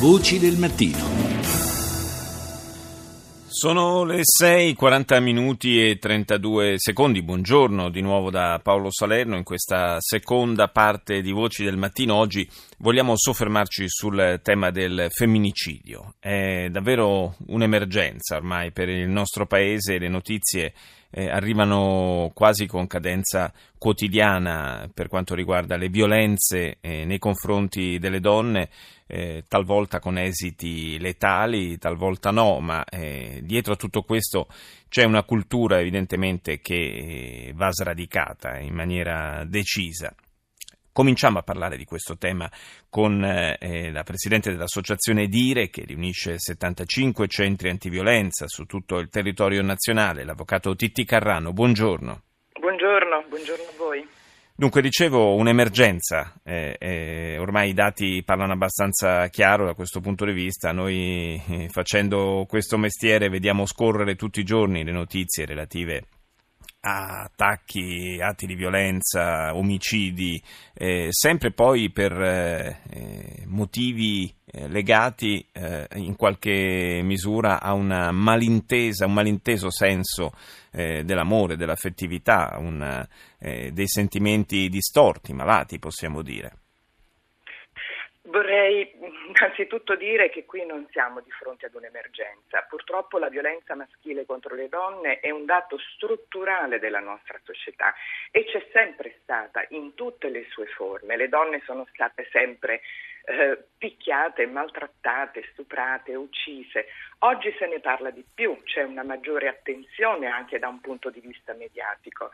Voci del mattino. Sono le 6, 40 minuti e 32 secondi. Buongiorno di nuovo da Paolo Salerno in questa seconda parte di Voci del Mattino. Oggi vogliamo soffermarci sul tema del femminicidio. È davvero un'emergenza ormai per il nostro paese. Le notizie eh, arrivano quasi con cadenza quotidiana per quanto riguarda le violenze eh, nei confronti delle donne, eh, talvolta con esiti letali, talvolta no, ma eh, dietro a tutto questo c'è una cultura evidentemente che eh, va sradicata in maniera decisa. Cominciamo a parlare di questo tema con eh, la Presidente dell'Associazione Dire, che riunisce 75 centri antiviolenza su tutto il territorio nazionale, l'Avvocato Titti Carrano. Buongiorno. Buongiorno, buongiorno a voi. Dunque, dicevo, un'emergenza, eh, eh, ormai i dati parlano abbastanza chiaro da questo punto di vista, noi eh, facendo questo mestiere vediamo scorrere tutti i giorni le notizie relative attacchi, atti di violenza, omicidi, eh, sempre poi per eh, eh, motivi eh, legati eh, in qualche misura a una malintesa, un malinteso senso dell'amore, dell'affettività, un, dei sentimenti distorti, malati possiamo dire. Vorrei innanzitutto dire che qui non siamo di fronte ad un'emergenza. Purtroppo la violenza maschile contro le donne è un dato strutturale della nostra società e c'è sempre stata in tutte le sue forme. Le donne sono state sempre eh, picchiate, maltrattate, stuprate, uccise. Oggi se ne parla di più, c'è una maggiore attenzione anche da un punto di vista mediatico.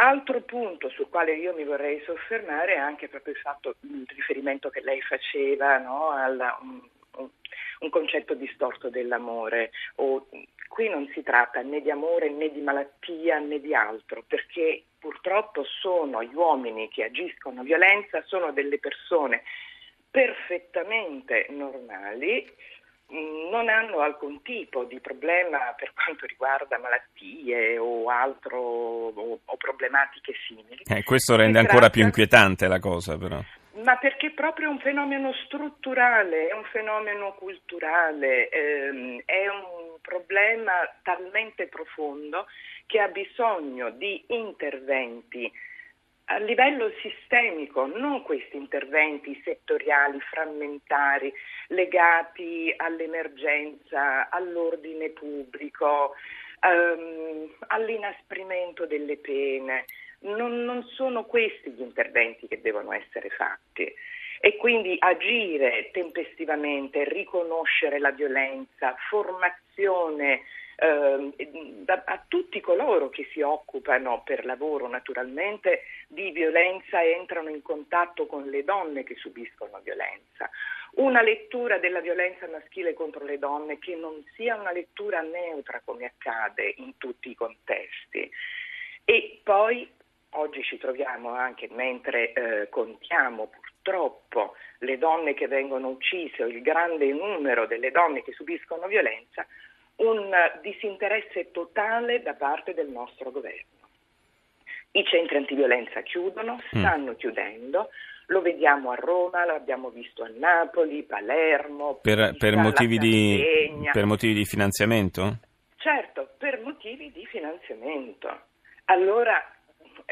Altro punto sul quale io mi vorrei soffermare è anche proprio il fatto, il riferimento che lei faceva no, a un, un, concetto distorto dell'amore. O, qui non si tratta né di amore né di malattia né di altro, perché purtroppo sono gli uomini che agiscono violenza, sono delle persone perfettamente normali non hanno alcun tipo di problema per quanto riguarda malattie o altro o problematiche simili. Eh, questo rende si ancora tratta... più inquietante la cosa però. Ma perché proprio è un fenomeno strutturale, è un fenomeno culturale, ehm, è un problema talmente profondo che ha bisogno di interventi a livello sistemico, non questi interventi settoriali, frammentari, legati all'emergenza, all'ordine pubblico, ehm, all'inasprimento delle pene. Non, non sono questi gli interventi che devono essere fatti e quindi agire tempestivamente, riconoscere la violenza, formazione eh, a tutti coloro che si occupano per lavoro naturalmente di violenza e entrano in contatto con le donne che subiscono violenza. Una lettura della violenza maschile contro le donne che non sia una lettura neutra come accade in tutti i contesti. E poi oggi ci troviamo anche mentre eh, contiamo purtroppo le donne che vengono uccise o il grande numero delle donne che subiscono violenza, un disinteresse totale da parte del nostro governo. I centri antiviolenza chiudono, mm. stanno mm. chiudendo, lo vediamo a Roma, l'abbiamo visto a Napoli, Palermo. Per, per, motivi, di, per motivi di finanziamento? Certo, per motivi di finanziamento. Allora,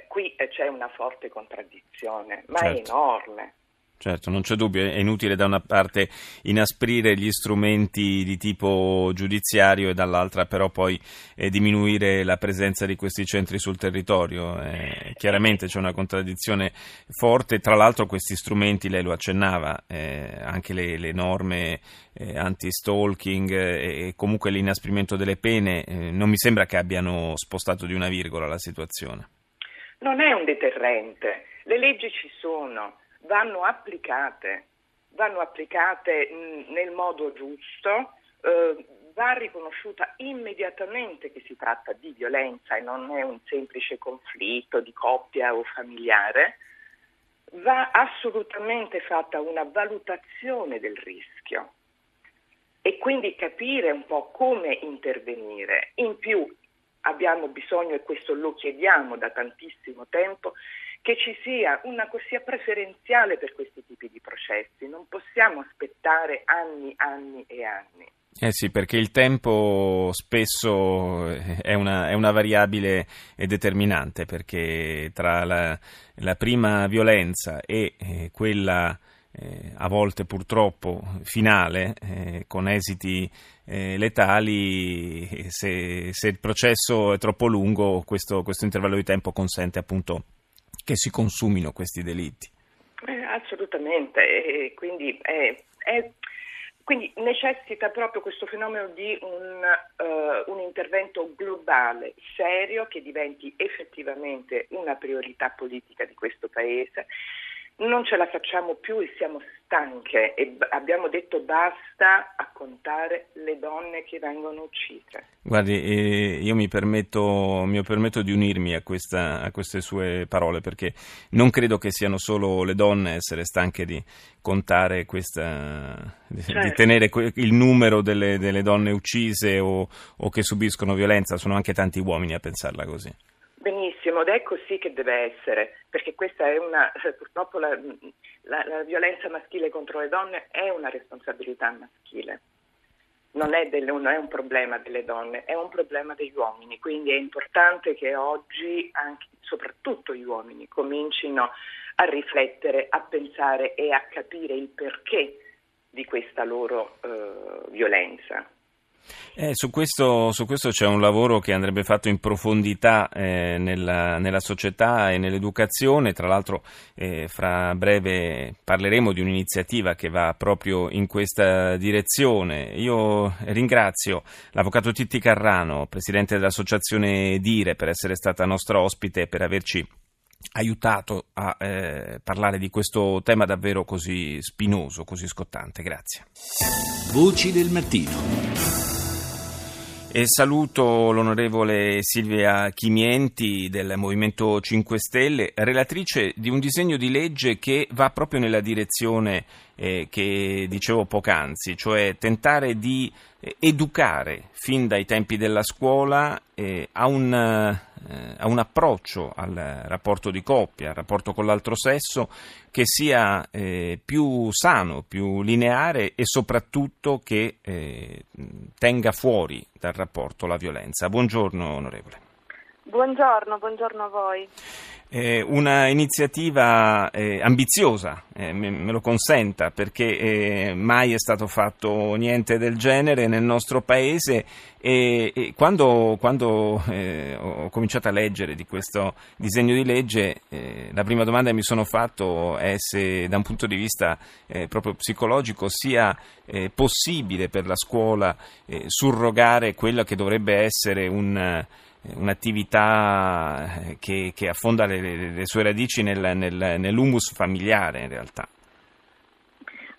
qui c'è una forte contraddizione, ma certo. è enorme. Certo, non c'è dubbio, è inutile da una parte inasprire gli strumenti di tipo giudiziario e dall'altra però poi eh, diminuire la presenza di questi centri sul territorio. Eh, chiaramente c'è una contraddizione forte, tra l'altro questi strumenti, lei lo accennava, eh, anche le, le norme eh, anti-stalking e comunque l'inasprimento delle pene, eh, non mi sembra che abbiano spostato di una virgola la situazione. Non è un deterrente, le leggi ci sono vanno applicate, vanno applicate mh, nel modo giusto, eh, va riconosciuta immediatamente che si tratta di violenza e non è un semplice conflitto di coppia o familiare, va assolutamente fatta una valutazione del rischio e quindi capire un po' come intervenire. In più abbiamo bisogno, e questo lo chiediamo da tantissimo tempo, che ci sia una corsia preferenziale per questi tipi di processi, non possiamo aspettare anni, anni e anni. Eh sì, perché il tempo spesso è una, è una variabile determinante, perché tra la, la prima violenza e eh, quella eh, a volte purtroppo finale, eh, con esiti eh, letali, se, se, il processo è troppo lungo, questo, questo intervallo di tempo consente appunto che si consumino questi delitti. Eh, assolutamente, e quindi è, è quindi necessita proprio questo fenomeno di un, uh, un, intervento globale, serio, che diventi effettivamente una priorità politica di questo Paese non ce la facciamo più e siamo stanche e abbiamo detto basta a contare le donne che vengono uccise. Guardi, eh, io mi permetto, mi permetto, di unirmi a, questa, a, queste sue parole perché non credo che siano solo le donne a essere stanche di contare questa, certo. di tenere il numero delle, delle donne uccise o, o che subiscono violenza, sono anche tanti uomini a pensarla così. Ed è così che deve essere, perché questa è una, purtroppo la, la, la violenza maschile contro le donne è una responsabilità maschile. Non è, delle, non è, un problema delle donne, è un problema degli uomini, quindi è importante che oggi anche, soprattutto gli uomini comincino a riflettere, a pensare e a capire il perché di questa loro eh, violenza. Eh, su, questo, su, questo, c'è un lavoro che andrebbe fatto in profondità eh, nella, nella, società e nell'educazione. Tra l'altro, eh, fra breve parleremo di un'iniziativa che va proprio in questa direzione. Io ringrazio l'avvocato Titti Carrano, presidente dell'associazione Dire, per essere stata nostra ospite e per averci aiutato a eh, parlare di questo tema davvero così spinoso, così scottante. Grazie. Voci del mattino. E saluto l'onorevole Silvia Chimienti del Movimento 5 Stelle, relatrice di un disegno di legge che va proprio nella direzione eh, che dicevo poc'anzi, cioè tentare di eh, educare fin dai tempi della scuola eh, a, un, eh, a, un, approccio al rapporto di coppia, al rapporto con l'altro sesso che sia eh, più sano, più lineare e soprattutto che eh, tenga fuori dal rapporto la violenza. Buongiorno onorevole. Buongiorno, buongiorno a voi. Eh, una iniziativa eh, ambiziosa, eh, me, me, lo consenta, perché eh, mai è stato fatto niente del genere nel nostro paese e, e quando, quando eh, ho cominciato a leggere di questo disegno di legge, eh, la prima domanda che mi sono fatto è se da un punto di vista proprio psicologico sia possibile per la scuola surrogare quello che dovrebbe essere un un'attività eh, che, che affonda le, le, sue radici nel, nel, nell'humus familiare in realtà.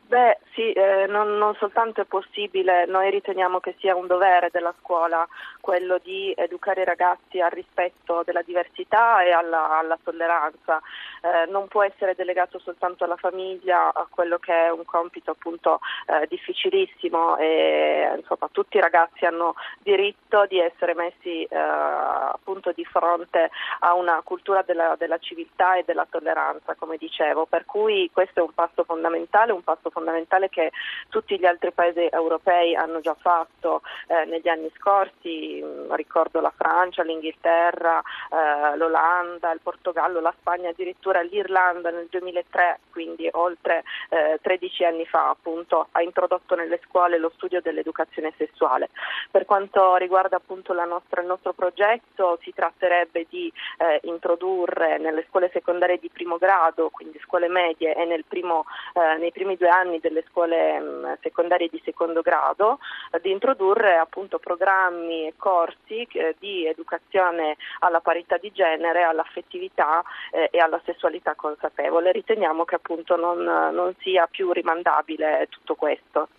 Beh, sì, eh, non, non, soltanto è possibile, noi riteniamo che sia un dovere della scuola quello di educare i ragazzi al rispetto della diversità e alla, alla tolleranza. Eh, non può essere delegato soltanto alla famiglia, a quello che è un compito appunto eh, difficilissimo e insomma tutti i ragazzi hanno diritto di essere messi eh, appunto di fronte a una cultura della, della civiltà e della tolleranza, come dicevo, per cui questo è un passo fondamentale, un passo fondamentale che tutti gli altri paesi europei hanno già fatto eh, negli anni scorsi, ricordo la Francia, l'Inghilterra, eh, l'Olanda, il Portogallo, la Spagna, addirittura l'Irlanda nel 2003, quindi oltre eh, 13 anni fa appunto, ha introdotto nelle scuole lo studio dell'educazione sessuale. Per quanto riguarda appunto nostra, il nostro progetto si tratterebbe di eh, introdurre nelle scuole secondarie di primo grado, quindi scuole medie e primo, eh, nei primi due anni delle scuole scuole mm, secondarie di secondo grado eh, di introdurre appunto programmi e corsi eh, di educazione alla parità di genere, all'affettività eh, e alla sessualità consapevole. Riteniamo che appunto non, non sia più rimandabile tutto questo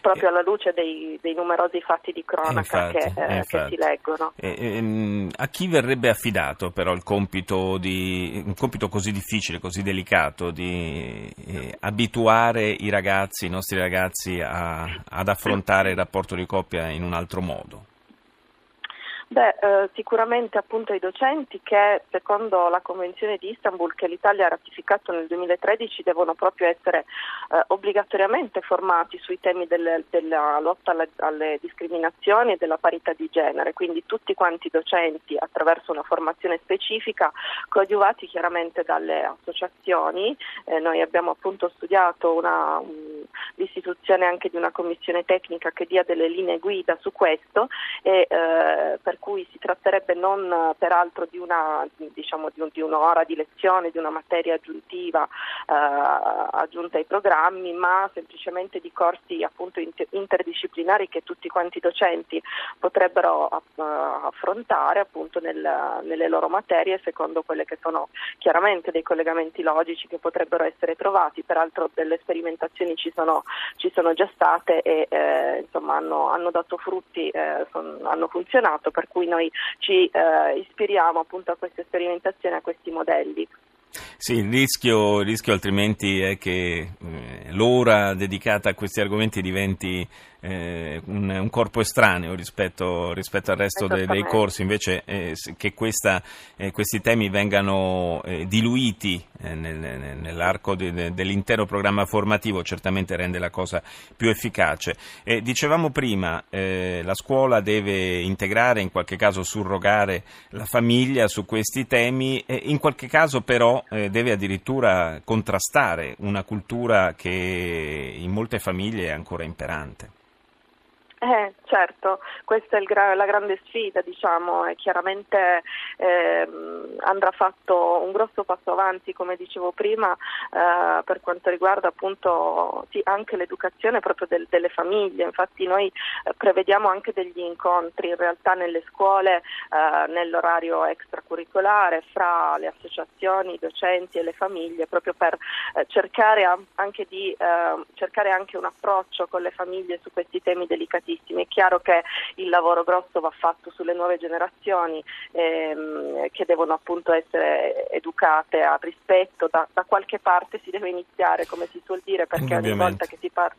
proprio alla luce dei, dei numerosi fatti di cronaca infatti, che, eh, che, si leggono. E, e, a chi verrebbe affidato però il compito, di, un compito così difficile, così delicato di eh, abituare i ragazzi, i nostri ragazzi a, ad affrontare il rapporto di coppia in un altro modo? Beh, eh, sicuramente appunto i docenti che secondo la Convenzione di Istanbul che l'Italia ha ratificato nel 2013 devono proprio essere eh, obbligatoriamente formati sui temi delle, della lotta alle, alle, discriminazioni e della parità di genere, quindi tutti quanti i docenti attraverso una formazione specifica coadiuvati chiaramente dalle associazioni. Eh, noi abbiamo appunto studiato una, un, l'istituzione anche di una commissione tecnica che dia delle linee guida su questo e eh, per cui si tratterebbe non eh, peraltro di, una, diciamo, di, un, di un'ora di lezione, di una materia aggiuntiva eh, aggiunta ai programmi, ma semplicemente di corsi appunto inter- interdisciplinari che tutti quanti i docenti potrebbero uh, affrontare appunto nel, nelle loro materie secondo quelle che sono chiaramente dei collegamenti logici che potrebbero essere trovati, peraltro delle sperimentazioni ci sono, ci sono già state e eh, insomma hanno, hanno, dato frutti, eh, son, hanno funzionato, per cui noi ci eh, ispiriamo appunto a queste sperimentazioni, a questi modelli. Sì, il rischio, il rischio altrimenti è che eh, l'ora dedicata a questi argomenti diventi eh, un, un, corpo estraneo rispetto, rispetto al resto de, dei corsi, invece eh, che questa, eh, questi temi vengano eh, diluiti eh, nel, nell'arco de, de, dell'intero programma formativo certamente rende la cosa più efficace. dicevamo prima, eh, la scuola deve integrare, in qualche caso surrogare la famiglia su questi temi, in qualche caso però deve addirittura contrastare una cultura che in molte famiglie è ancora imperante. Eh, certo, questa è gra- la grande sfida, diciamo, e chiaramente eh, andrà fatto un grosso passo avanti, come dicevo prima, eh, per quanto riguarda appunto sì, anche l'educazione proprio del, delle famiglie. Infatti noi eh, prevediamo anche degli incontri in realtà nelle scuole, eh, nell'orario extracurricolare, fra le associazioni, i docenti e le famiglie, proprio per eh, cercare anche di cercare anche un approccio con le famiglie su questi temi delicati importantissimi. È chiaro che il lavoro grosso va fatto sulle nuove generazioni ehm, che devono appunto essere educate al rispetto, da, da, qualche parte si deve iniziare, come si suol dire, perché ogni volta che si parla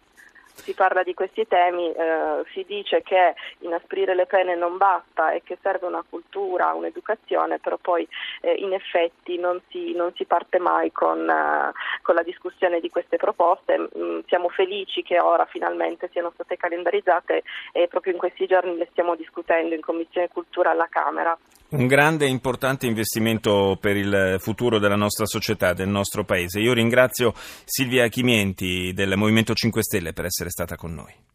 si parla di questi temi, eh, si dice che inasprire le pene non basta e che serve una cultura, un'educazione, però poi eh, in effetti non si, non si parte mai con, uh, con, la discussione di queste proposte. Mm, siamo felici che ora finalmente siano state calendarizzate e proprio in questi giorni le stiamo discutendo in Commissione Cultura alla Camera. Un grande e importante investimento per il futuro della nostra società, del nostro Paese. Io ringrazio Silvia Chimienti del Movimento 5 Stelle per essere stata con noi.